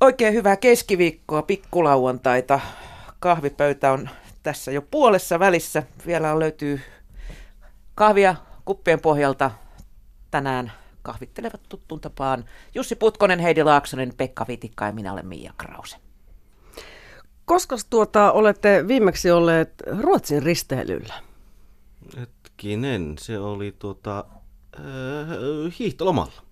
Oikein hyvää keskiviikkoa, pikkulauantaita. Kahvipöytä on tässä jo puolessa välissä. Vielä löytyy kahvia kuppien pohjalta tänään kahvittelevat tuttuun tapaan Jussi Putkonen, Heidi Laaksonen, Pekka Vitikka ja minä olen Mia Krause. Koska tuota, olette viimeksi olleet Ruotsin risteilyllä? Hetkinen, se oli tuota, äh, hiihtolomalla.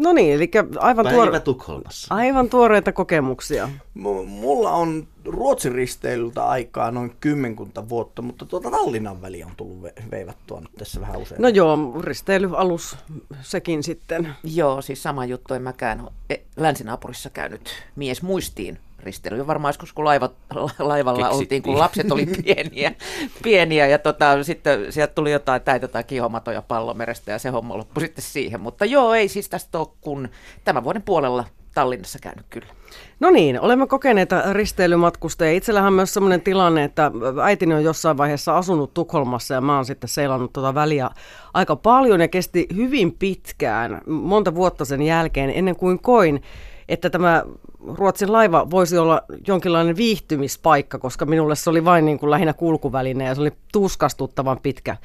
No niin, eli aivan, tuore- Tukholmassa. aivan tuoreita kokemuksia. M- mulla on Ruotsin risteilyltä aikaa noin kymmenkunta vuotta, mutta tuota Tallinnan väli on tullut ve- veivattua nyt tässä vähän usein. No joo, risteilyalus sekin sitten. Joo, siis sama juttu, en mäkään ole e- länsinaapurissa käynyt mies muistiin risteily. Varmaan joskus, kun laivat, laivalla Keksittiin. oltiin, kun lapset oli pieniä, pieniä ja tota, sitten sieltä tuli jotain, täitä jotain kihomatoja pallomerestä ja se homma loppui sitten siihen. Mutta joo, ei siis tästä ole kun tämän vuoden puolella Tallinnassa käynyt kyllä. No niin, olemme kokeneita risteilymatkustajia. Itsellähän on myös sellainen tilanne, että äitini on jossain vaiheessa asunut Tukholmassa ja mä oon sitten seilannut tuota väliä aika paljon ja kesti hyvin pitkään, monta vuotta sen jälkeen, ennen kuin koin, että tämä Ruotsin laiva voisi olla jonkinlainen viihtymispaikka, koska minulle se oli vain niin kuin lähinnä kulkuväline ja se oli tuskastuttavan pitkä,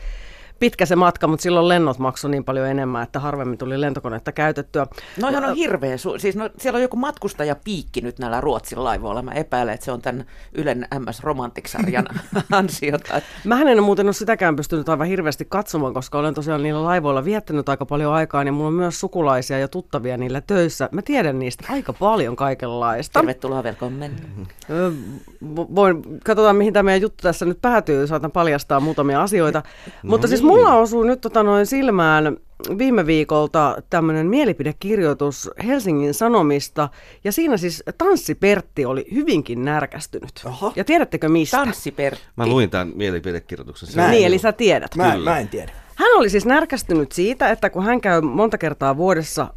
pitkä se matka, mutta silloin lennot maksoi niin paljon enemmän, että harvemmin tuli lentokonetta käytettyä. Noihan on hirveä, su- siis no, siellä on joku matkustajapiikki nyt näillä Ruotsin laivoilla. Mä epäilen, että se on tämän Ylen MS Romantic-sarjan ansiota. Mähän en muuten ole sitäkään pystynyt aivan hirveästi katsomaan, koska olen tosiaan niillä laivoilla viettänyt aika paljon aikaa, niin mulla on myös sukulaisia ja tuttavia niillä töissä. Mä tiedän niistä aika paljon kaikenlaista. Tervetuloa, velkommen. Voin, katsotaan mihin tämä meidän juttu tässä nyt päätyy, saatan paljastaa muutamia asioita. No Mutta siis mulla osuu nyt tota noin silmään viime viikolta tämmöinen mielipidekirjoitus Helsingin Sanomista, ja siinä siis Tanssi Pertti oli hyvinkin närkästynyt. Oho. Ja tiedättekö mistä? Tanssi Pertti. Mä luin tämän mielipidekirjoituksen. Oli- Niin, eli sä tiedät. mä, kyllä. mä en tiedä. Hän oli siis närkästynyt siitä, että kun hän käy monta kertaa vuodessa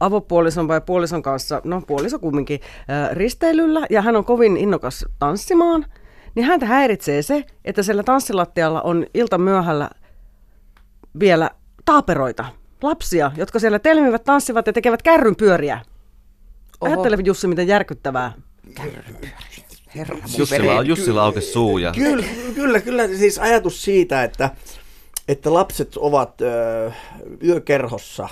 avopuolison vai puolison kanssa, no puoliso kumminkin, risteilyllä, ja hän on kovin innokas tanssimaan, niin häntä häiritsee se, että siellä tanssilattialla on ilta myöhällä vielä taaperoita, lapsia, jotka siellä telmivät, tanssivat ja tekevät kärrynpyöriä. Ajattele Jussi, miten järkyttävää. Herra mun Jussilla. Jussilla aukesi suu ja Kyllä, kyllä, kyllä siis ajatus siitä, että, että lapset ovat ö, yökerhossa,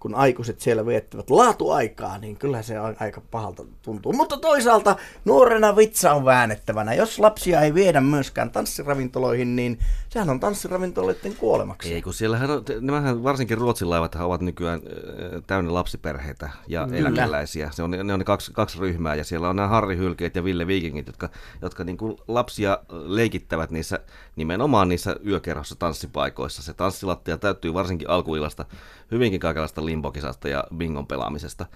kun aikuiset siellä viettävät laatuaikaa, niin kyllä se aika pahalta tuntuu. Mutta toisaalta nuorena vitsa on väännettävänä. Jos lapsia ei viedä myöskään tanssiravintoloihin, niin sehän on tanssiravintoloiden kuolemaksi. Ei, kun siellähän on, nämähän varsinkin Ruotsin laivat ovat nykyään äh, täynnä lapsiperheitä ja Kyllä. eläkeläisiä. Se on, ne on ne kaksi, kaksi ryhmää ja siellä on nämä Harri Hylkeet ja Ville Viikingit, jotka, jotka niin kuin lapsia leikittävät niissä, nimenomaan niissä yökerhossa tanssipaikoissa. Se tanssilattia täyttyy varsinkin alkuillasta hyvinkin kaikenlaista limbokisasta ja bingon pelaamisesta.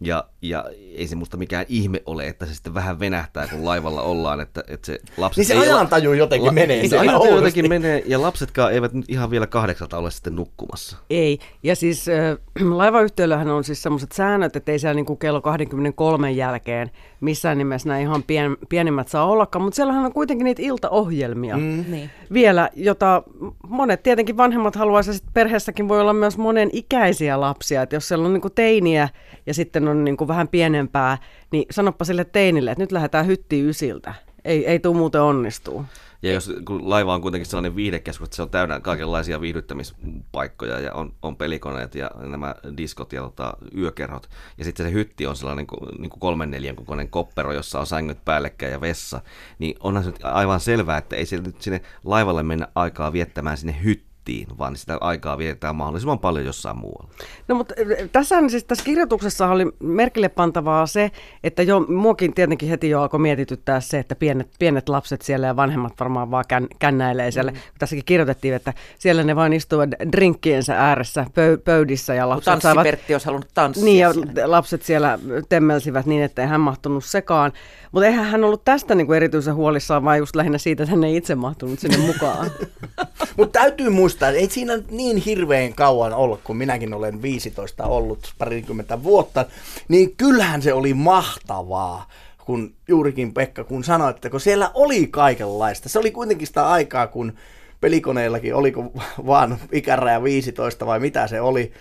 Ja, ja ei se musta mikään ihme ole, että se sitten vähän venähtää, kun laivalla ollaan, että, että se lapset Niin se ei ajantaju jotenkin menee Se siellä ajantaju oudosti. jotenkin menee, ja lapsetkaan eivät nyt ihan vielä kahdeksalta ole sitten nukkumassa. Ei. Ja siis äh, laivayhtiöllähän on siis semmoiset säännöt, että ei siellä niinku kello 23 jälkeen missään nimessä nämä ihan pien, pienimmät saa ollakaan, mutta siellähän on kuitenkin niitä iltaohjelmia mm. Niin. vielä, jota monet tietenkin vanhemmat haluaisivat, perheessäkin voi olla myös monen ikäisiä lapsia, että jos siellä on niinku teiniä ja sitten on niinku vähän pienempää, niin sanoppa sille teinille, että nyt lähdetään hyttiin ysiltä. Ei, ei tule muuten onnistuu. Ja jos kun laiva on kuitenkin sellainen viihdekeskus, että se on täynnä kaikenlaisia viihdyttämispaikkoja ja on, on pelikoneet ja nämä diskot ja tota, yökerhot. Ja sitten se hytti on sellainen niin kuin, niin kuin kolmen neljän kokoinen koppero, jossa on sängyt päällekkäin ja vessa. Niin onhan se nyt aivan selvää, että ei sinne laivalle mennä aikaa viettämään sinne hyttiin, vaan sitä aikaa vietetään mahdollisimman paljon jossain muualla. No mutta tässä, siis tässä kirjoituksessa oli merkille pantavaa se, että jo muokin tietenkin heti jo alkoi mietityttää se, että pienet, pienet lapset siellä ja vanhemmat varmaan vaan kän, kännäilee siellä. Mm. Tässäkin kirjoitettiin, että siellä ne vain istuvat drinkkiensä ääressä pöy, pöydissä ja lapset Tanssi Pertti olisi halunnut tanssia Niin ja siellä. lapset siellä temmelsivät niin, että ei hän mahtunut sekaan. Mutta eihän hän ollut tästä niinku erityisen huolissaan, vaan just lähinnä siitä, että hän ei itse mahtunut sinne mukaan. Mutta täytyy muistaa, että ei siinä niin hirveän kauan ollut, kun minäkin olen 15 ollut parikymmentä vuotta, niin kyllähän se oli mahtavaa, kun juurikin Pekka, kun sanoi, että kun siellä oli kaikenlaista. Se oli kuitenkin sitä aikaa, kun pelikoneellakin, oliko vaan ikäraja 15 vai mitä se oli,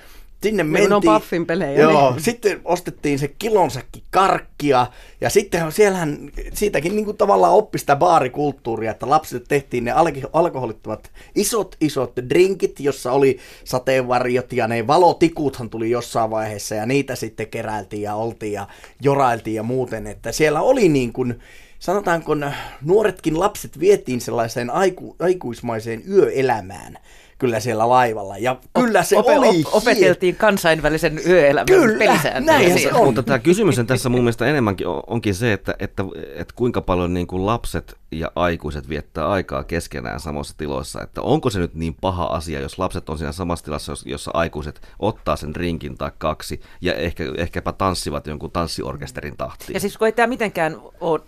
sinne mentiin. ne on Puffin pelejä, Joo, niin. sitten ostettiin se kilonsäkki karkkia ja sitten siellähän siitäkin niin kuin tavallaan oppi sitä baarikulttuuria, että lapsille tehtiin ne alkoholittomat isot isot drinkit, jossa oli sateenvarjot ja ne valotikuthan tuli jossain vaiheessa ja niitä sitten keräiltiin ja oltiin ja jorailtiin ja muuten, että siellä oli niin kuin, sanotaanko nuoretkin lapset vietiin sellaiseen aiku, aikuismaiseen yöelämään kyllä siellä laivalla ja kyllä se Ope- oli op- opeteltiin kansainvälisen yöelämän Kyllä, pelisääntöjä se on. Mutta tämä kysymys on tässä mun mielestä enemmänkin on- onkin se, että, että, että kuinka paljon niin kuin lapset ja aikuiset viettää aikaa keskenään samassa tiloissa. Että onko se nyt niin paha asia, jos lapset on siinä samassa tilassa, jos- jossa aikuiset ottaa sen rinkin tai kaksi ja ehkä, ehkäpä tanssivat jonkun tanssiorkesterin tahtiin. Ja siis kun ei tämä mitenkään ole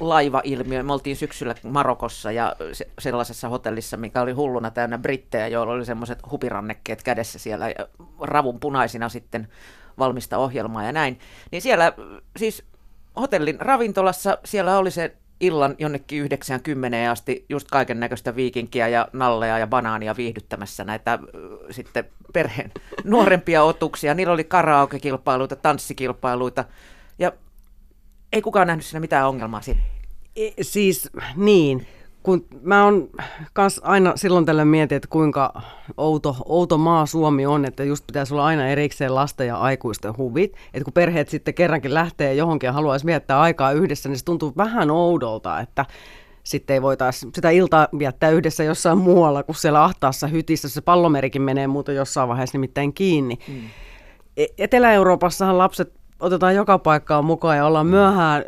laivailmiö, me oltiin syksyllä Marokossa ja se, sellaisessa hotellissa, mikä oli hulluna täynnä brittejä, joilla oli semmoiset hupirannekkeet kädessä siellä ja ravun punaisina sitten valmista ohjelmaa ja näin. Niin siellä siis hotellin ravintolassa siellä oli se illan jonnekin 90 asti just kaiken näköistä viikinkiä ja nalleja ja banaania viihdyttämässä näitä sitten perheen nuorempia otuksia. Niillä oli karaoke-kilpailuita, tanssikilpailuita ja ei kukaan nähnyt siinä mitään ongelmaa siinä. E, siis niin, kun mä oon kans aina silloin tällä mietin, että kuinka outo, outo maa Suomi on, että just pitäisi olla aina erikseen lasten ja aikuisten huvit. Että kun perheet sitten kerrankin lähtee johonkin ja haluaisi viettää aikaa yhdessä, niin se tuntuu vähän oudolta, että sitten ei voitaisi sitä iltaa viettää yhdessä jossain muualla kuin siellä ahtaassa hytissä. Se pallomerikin menee muuten jossain vaiheessa nimittäin kiinni. Mm. Etelä-Euroopassahan lapset otetaan joka paikkaan mukaan ja ollaan myöhään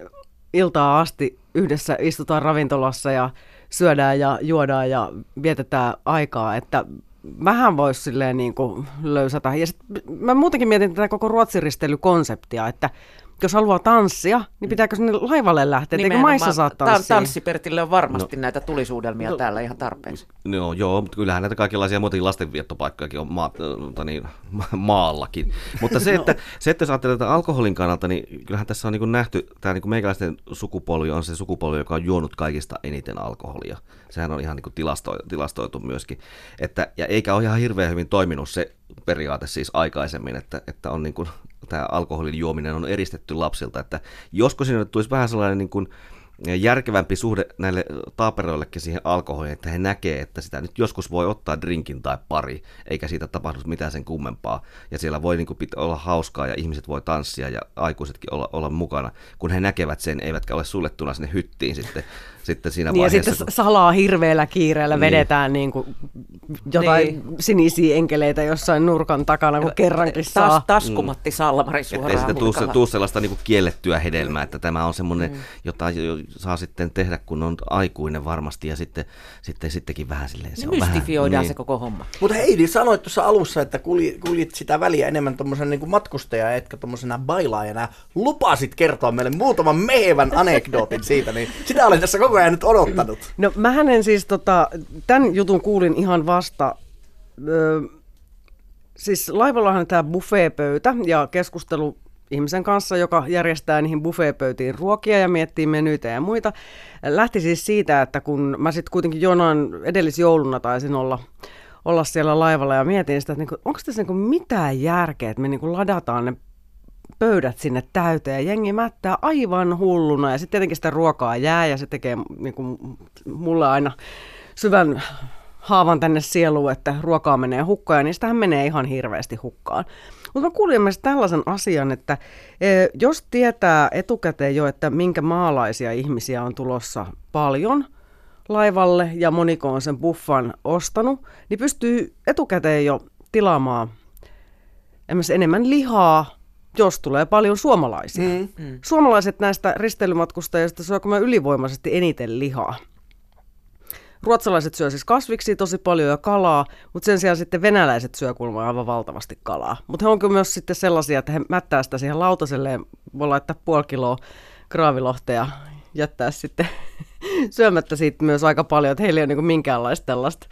iltaa asti yhdessä istutaan ravintolassa ja syödään ja juodaan ja vietetään aikaa, että vähän voisi silleen niin kuin löysätä. Ja sit mä muutenkin mietin tätä koko ruotsiristeilykonseptia, että jos haluaa tanssia, niin pitääkö sinne laivalle lähteä, eikö maissa saa Ta- tanssia? Tanssipertille on varmasti no. näitä tulisuudelmia no. täällä ihan tarpeeksi. No joo, mutta kyllähän näitä kaikenlaisia muitakin lastenviettopaikkojakin on maa, äh, niin, maallakin. Mutta se, että, se, että jos ajattelee tätä alkoholin kannalta, niin kyllähän tässä on niin nähty, tämä niin meikäläisten sukupolvi on se sukupolvi, joka on juonut kaikista eniten alkoholia. Sehän on ihan niin tilasto, tilastoitu myöskin. Että, ja eikä ole ihan hirveän hyvin toiminut se periaate siis aikaisemmin, että, että on niin kuin, tämä alkoholin juominen on eristetty lapsilta, että josko sinne tulisi vähän sellainen niin kuin, järkevämpi suhde näille taaperoillekin siihen alkoholiin, että he näkee, että sitä nyt joskus voi ottaa drinkin tai pari, eikä siitä tapahdu mitään sen kummempaa. Ja siellä voi niin kuin, pit- olla hauskaa ja ihmiset voi tanssia ja aikuisetkin olla, olla mukana, kun he näkevät sen, eivätkä ole sullettuna sinne hyttiin sitten, sitten siinä Niin ja vaiheessa. sitten salaa hirveällä kiireellä Niin. vedetään niin kuin jotain Niin. sinisiä enkeleitä jossain nurkan takana, kun kerrankin saa. Taas taskumatti Salmari Että ei suoraan sitä tuu, mulkalla. tuu sellaista niin kiellettyä hedelmää, että tämä on semmoinen, mm. jota jo- saa sitten tehdä, kun on aikuinen varmasti, ja sitten, sitten sittenkin vähän silleen, se Se on vähän... mystifioidaan niin. se koko homma. Mutta Heidi, sanoit tuossa alussa, että kuljit, sitä väliä enemmän tuommoisen niin matkustaja, etkä tuommoisena bailaajana. Lupasit kertoa meille muutaman mehevän anekdootin siitä, niin sitä olen tässä koko ajan nyt odottanut. No mähän en siis tota, tämän jutun kuulin ihan vasta. Öö, siis laivallahan tämä buffeepöytä ja keskustelu ihmisen kanssa, joka järjestää niihin buffeepöytiin ruokia ja miettii menyitä ja muita. Lähti siis siitä, että kun mä sitten kuitenkin jonain edellisjouluna taisin olla, olla siellä laivalla ja mietin sitä, että niinku, onko tässä niinku mitään järkeä, että me niinku ladataan ne pöydät sinne täyteen ja jengi mättää aivan hulluna ja sitten tietenkin sitä ruokaa jää ja se tekee niin kuin, mulle aina syvän haavan tänne sieluun, että ruokaa menee hukkaan ja niistähän menee ihan hirveästi hukkaan. Mutta mä kuulin myös tällaisen asian, että e, jos tietää etukäteen jo, että minkä maalaisia ihmisiä on tulossa paljon laivalle ja moniko on sen buffan ostanut, niin pystyy etukäteen jo tilaamaan enemmän lihaa, jos tulee paljon suomalaisia. Mm. Mm. Suomalaiset näistä risteilymatkustajista syö kyllä ylivoimaisesti eniten lihaa. Ruotsalaiset syö siis kasviksi tosi paljon ja kalaa, mutta sen sijaan sitten venäläiset syö kuulemma aivan valtavasti kalaa. Mutta he on kyllä myös sitten sellaisia, että he mättää sitä siihen lautaselle ja voi laittaa puoli kiloa kraavilohta ja jättää sitten syömättä siitä myös aika paljon, että heillä ei ole niin minkäänlaista tällaista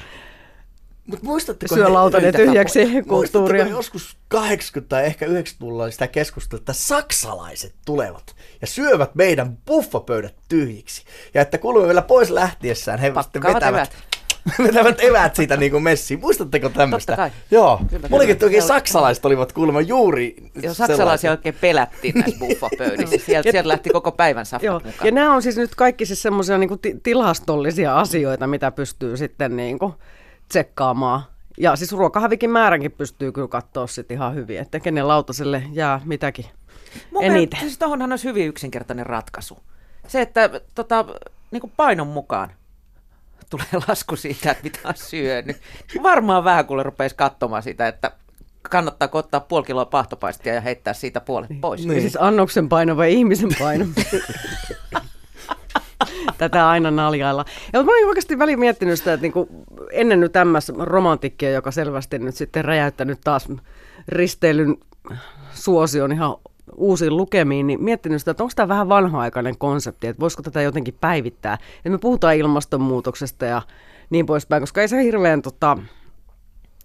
Mut muistatteko Syö lautanen tyhjäksi kulttuuria. joskus 80 tai ehkä 90-luvulla sitä keskustelua, että saksalaiset tulevat ja syövät meidän buffapöydät tyhjiksi. Ja että kuulumme vielä pois lähtiessään, he sitten vetävät evät. vetävät evät siitä niin kuin messiin. Muistatteko tämmöistä? Totta kai. Joo. Mullakin oli- saksalaiset olivat kuulemma juuri Joo, saksalaisia oikein pelättiin näissä buffapöydissä. Sieltä, sieltä lähti koko päivän safkat Joo, mukaan. ja nämä on siis nyt kaikki siis semmoisia niin ti- tilastollisia asioita, mitä pystyy sitten niin kuin tsekkaamaan. Ja siis ruokahavikin määränkin pystyy kyllä katsoa sitten ihan hyvin, että kenen lautaselle jää mitäkin Mun eniten. mielestä siis tohonhan olisi hyvin yksinkertainen ratkaisu. Se, että tota, niin kuin painon mukaan tulee lasku siitä, että mitä on syönyt. Varmaan vähän kuule rupeaisi katsomaan sitä, että kannattaako ottaa puoli kiloa pahtopaistia ja heittää siitä puolet pois. Niin. Siis annoksen paino vai ihmisen paino? Tätä aina naljailla. Ja mutta mä olin oikeasti väliin miettinyt sitä, että niinku ennen nyt MS romantikkia, joka selvästi nyt sitten räjäyttänyt taas risteilyn suosion ihan uusiin lukemiin, niin miettinyt sitä, että onko tämä vähän vanha-aikainen konsepti, että voisiko tätä jotenkin päivittää. Että me puhutaan ilmastonmuutoksesta ja niin poispäin, koska ei se hirveän tota,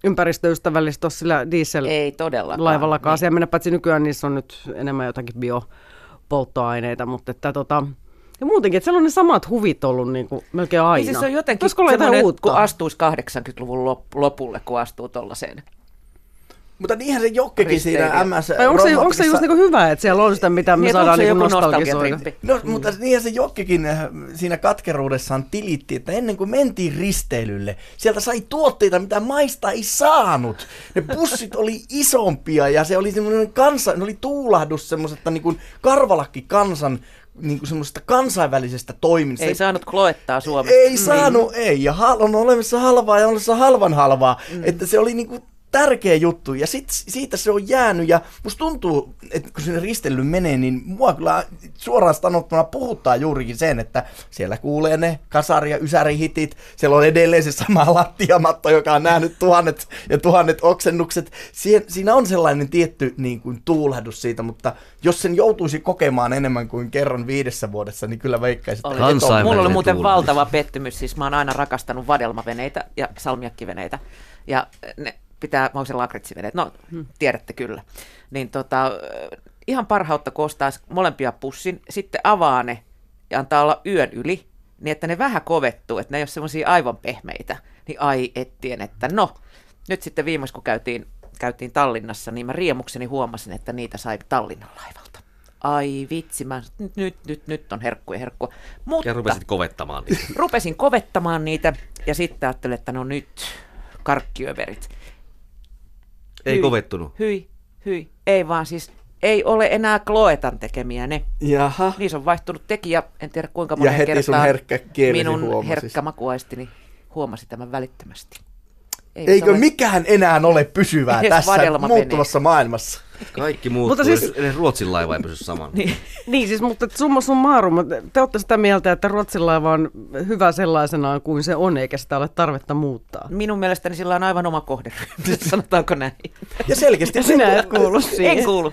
ympäristöystävällistä ole sillä diesel Ei todellakaan. laivallakaan Niin. mennä, paitsi nykyään niissä on nyt enemmän jotakin biopolttoaineita, mutta että tota, ja muutenkin, että siellä on ne samat huvit ollut niin kuin melkein aina. Niin siis se on jotenkin semmoinen, uutta? kun astuisi 80-luvun lop- lopulle, kun astuu tuollaiseen. Mutta niinhän se Jokkekin siinä. MS Vai onko se, onko se just niin kuin hyvä, että siellä on sitä, mitä me Niin, saadaan se niin joku nostalgisoida? No, mutta niinhän se Jokkikin äh, siinä katkeruudessaan tilitti, että ennen kuin mentiin risteilylle, sieltä sai tuotteita, mitä maista ei saanut. Ne pussit oli isompia ja se oli semmoinen kansa, ne oli tuulahdus semmoisesta niin kuin karvalakki kansan niin kuin semmoisesta kansainvälisestä toiminnasta. Ei saanut kloettaa Suomesta. Ei saanut, ei. Ja hal- on olemassa halvaa ja on olemassa halvan halvaa. Mm. Että se oli niinku tärkeä juttu. Ja sit, siitä se on jäänyt. Ja musta tuntuu, että kun sinne risteilyyn menee, niin mua kyllä suoraan sanottuna puhuttaa juurikin sen, että siellä kuulee ne kasari- ja ysärihitit. Siellä on edelleen se sama lattiamatto, joka on nähnyt tuhannet ja tuhannet oksennukset. Siin, siinä on sellainen tietty niin kuin, tuulahdus siitä, mutta jos sen joutuisi kokemaan enemmän kuin kerran viidessä vuodessa, niin kyllä veikkaisin, että Oli. Kansainvälinen Mulla oli muuten tuulahdus. valtava pettymys, siis mä oon aina rakastanut vadelmaveneitä ja salmiakkiveneitä. Ja ne pitää, se lakritsiveneet, no tiedätte kyllä. Niin tota, ihan parhautta kun ostaisi molempia pussin, sitten avaa ne ja antaa olla yön yli, niin että ne vähän kovettuu, että ne ei ole semmoisia aivan pehmeitä. Niin ai ettien, että no, nyt sitten viimeis kun käytiin, käytiin Tallinnassa, niin mä riemukseni huomasin, että niitä sai Tallinnan laivalta. Ai vitsi, mä, nyt, nyt, nyt, nyt on herkkuja herkkua. Mutta Ja rupesit kovettamaan niitä. rupesin kovettamaan niitä ja sitten ajattelin, että no nyt karkkiöverit. Ei Hyi, kovettunut. Hyi, hyi. Ei vaan siis, ei ole enää Kloetan tekemiä ne. Jaha. Niissä on vaihtunut tekijä, en tiedä kuinka Ja monta heti kertaa. sun herkkä minun huomasi. herkkä makuaistini huomasi tämän välittömästi. Ei Eikö ole- mikään enää ole pysyvää tässä muuttuvassa maailmassa? Kaikki muuttuu. Mutta siis-. Edes Ruotsin laiva ei pysy samana. Niin. Niin siis, mutta summa summarum, te olette sitä mieltä, että Ruotsin laiva on hyvä sellaisenaan kuin se on, eikä sitä ole tarvetta muuttaa. Minun mielestäni sillä on aivan oma kohderyhmä, sanotaanko näin. Ja selkeästi Ja sinä et kuulu siihen. En kuulu.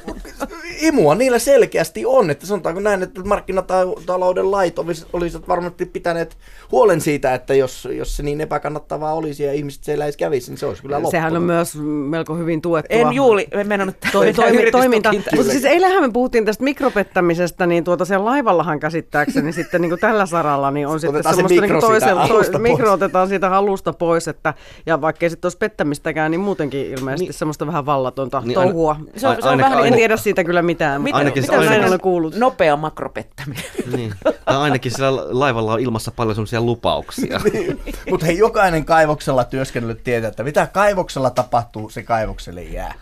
Imua niillä selkeästi on, että sanotaanko näin, että markkinatalouden lait olis- olisivat varmasti pitäneet huolen siitä, että jos, jos se niin epäkannattavaa olisi ja ihmiset siellä ei kävisi, niin se olisi kyllä loppunut. Sehän on myös melko hyvin tuettua. En juuli, en mennä Toi, toimi, toiminta. Mutta siis eilähän me puhuttiin tästä mikropettämisestä, niin tuota siellä laivallahan käsittääkseni sitten niin kuin tällä saralla niin on sitten Otetaan se semmoista mikro niin toisella, toi, pois. mikro otetaan siitä halusta pois, että, ja vaikka ei sitten olisi pettämistäkään, niin muutenkin ilmeisesti Niin. semmoista vähän vallatonta Niin touhua. Se on, se on vähän En niin kuin tiedä siitä kyllä mitään, Mitä- Ainakin mitä ainakin- olen kuullut. nopea makropettäminen. Niin. Tai ainakin siellä laivalla on ilmassa paljon sellaisia lupauksia. Mutta hei, jokainen kaivoksella työskennellyt tietää, että mitä kaivoksella tapahtuu, se kaivokselle jää.